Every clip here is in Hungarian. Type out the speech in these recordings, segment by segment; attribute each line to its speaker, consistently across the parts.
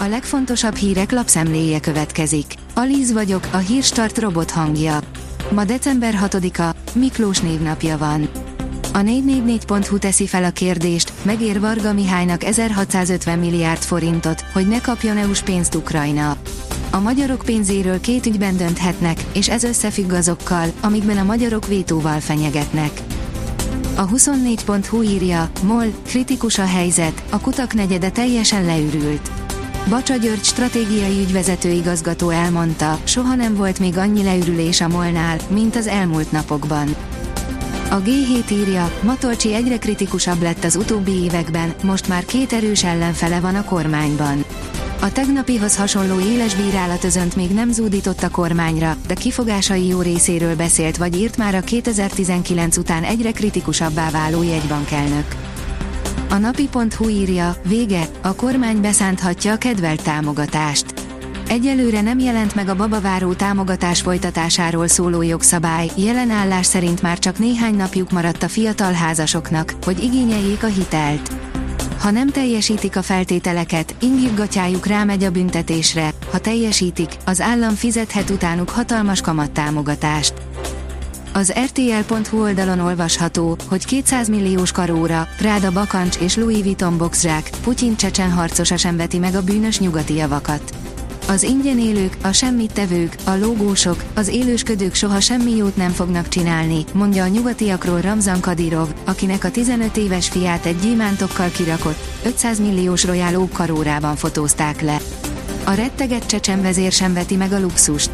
Speaker 1: A legfontosabb hírek lapszemléje következik. Alíz vagyok, a hírstart robot hangja. Ma december 6-a, Miklós névnapja van. A 444.hu teszi fel a kérdést, megér Varga Mihálynak 1650 milliárd forintot, hogy ne kapjon EU-s pénzt Ukrajna. A magyarok pénzéről két ügyben dönthetnek, és ez összefügg azokkal, amikben a magyarok vétóval fenyegetnek. A 24.hu írja, MOL, kritikus a helyzet, a kutak negyede teljesen leürült. Bacsa György stratégiai ügyvezető igazgató elmondta, soha nem volt még annyi leürülés a molnál, mint az elmúlt napokban. A G7 írja, Matolcsi egyre kritikusabb lett az utóbbi években, most már két erős ellenfele van a kormányban. A tegnapihoz hasonló éles bírálat özönt még nem zúdított a kormányra, de kifogásai jó részéről beszélt vagy írt már a 2019 után egyre kritikusabbá váló jegybankelnök. A napi.hu írja, vége, a kormány beszánthatja a kedvelt támogatást. Egyelőre nem jelent meg a babaváró támogatás folytatásáról szóló jogszabály, jelen állás szerint már csak néhány napjuk maradt a fiatal házasoknak, hogy igényeljék a hitelt. Ha nem teljesítik a feltételeket, ingjük gatyájuk rámegy a büntetésre, ha teljesítik, az állam fizethet utánuk hatalmas kamattámogatást. Az RTL.hu oldalon olvasható, hogy 200 milliós karóra, Práda bakancs és Louis Vuitton boxzsák, Putyin csecsen harcosa sem veti meg a bűnös nyugati javakat. Az ingyen élők, a semmit tevők, a lógósok, az élősködők soha semmi jót nem fognak csinálni, mondja a nyugatiakról Ramzan Kadirov, akinek a 15 éves fiát egy gyémántokkal kirakott, 500 milliós royal karórában fotózták le. A retteget csecsen vezér sem veti meg a luxust.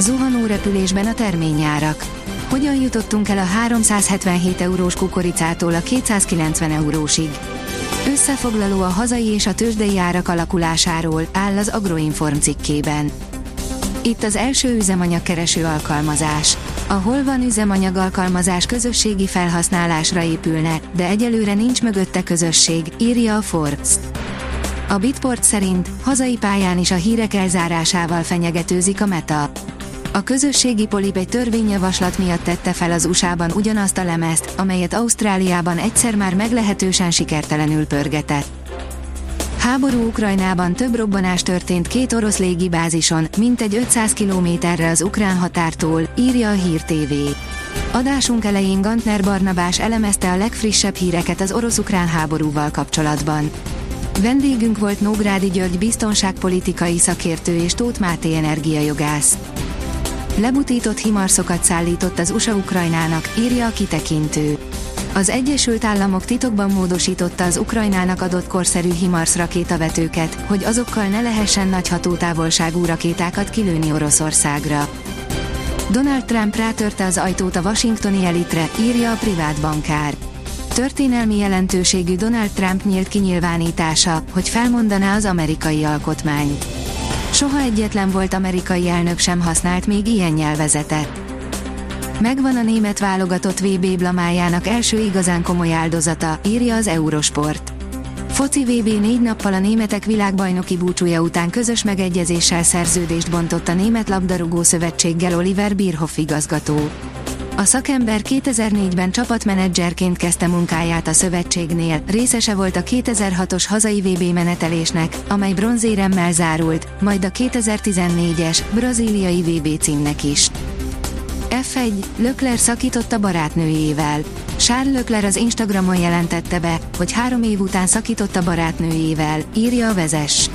Speaker 1: Zuhanó repülésben a terményárak. Hogyan jutottunk el a 377 eurós kukoricától a 290 eurósig? Összefoglaló a hazai és a tőzsdei árak alakulásáról áll az Agroinform cikkében. Itt az első üzemanyagkereső alkalmazás. A hol van üzemanyag alkalmazás közösségi felhasználásra épülne, de egyelőre nincs mögötte közösség, írja a Forbes. A Bitport szerint hazai pályán is a hírek elzárásával fenyegetőzik a Meta. A közösségi polip egy törvényjavaslat miatt tette fel az USA-ban ugyanazt a lemezt, amelyet Ausztráliában egyszer már meglehetősen sikertelenül pörgetett. Háború Ukrajnában több robbanás történt két orosz légibázison, mintegy 500 kilométerre az ukrán határtól, írja a Hír TV. Adásunk elején Gantner Barnabás elemezte a legfrissebb híreket az orosz-ukrán háborúval kapcsolatban. Vendégünk volt Nógrádi György biztonságpolitikai szakértő és Tóth Máté energiajogász. Lebutított himarszokat szállított az USA Ukrajnának, írja a kitekintő. Az Egyesült Államok titokban módosította az Ukrajnának adott korszerű HIMARS rakétavetőket, hogy azokkal ne lehessen nagy hatótávolságú rakétákat kilőni Oroszországra. Donald Trump rátörte az ajtót a washingtoni elitre, írja a privát bankár. Történelmi jelentőségű Donald Trump nyílt kinyilvánítása, hogy felmondaná az amerikai alkotmányt. Soha egyetlen volt amerikai elnök sem használt még ilyen nyelvezetet. Megvan a német válogatott VB blamájának első igazán komoly áldozata, írja az Eurosport. Foci VB négy nappal a németek világbajnoki búcsúja után közös megegyezéssel szerződést bontott a Német Labdarúgó Szövetséggel Oliver Bierhoff igazgató. A szakember 2004-ben csapatmenedzserként kezdte munkáját a szövetségnél, részese volt a 2006-os hazai VB menetelésnek, amely bronzéremmel zárult, majd a 2014-es, brazíliai VB címnek is. F1, Lökler szakított a barátnőjével. Charles Lökler az Instagramon jelentette be, hogy három év után szakított a barátnőjével, írja a vezes.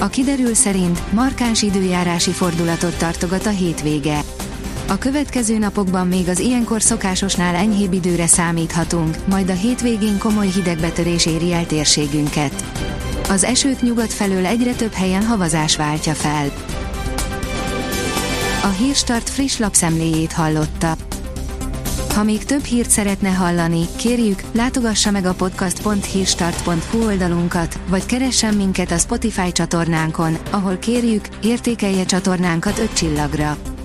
Speaker 1: A kiderül szerint markáns időjárási fordulatot tartogat a hétvége. A következő napokban még az ilyenkor szokásosnál enyhébb időre számíthatunk, majd a hétvégén komoly hidegbetörés éri el térségünket. Az esőt nyugat felől egyre több helyen havazás váltja fel. A Hírstart friss lapszemléjét hallotta. Ha még több hírt szeretne hallani, kérjük, látogassa meg a podcast.hírstart.hu oldalunkat, vagy keressen minket a Spotify csatornánkon, ahol kérjük, értékelje csatornánkat 5 csillagra.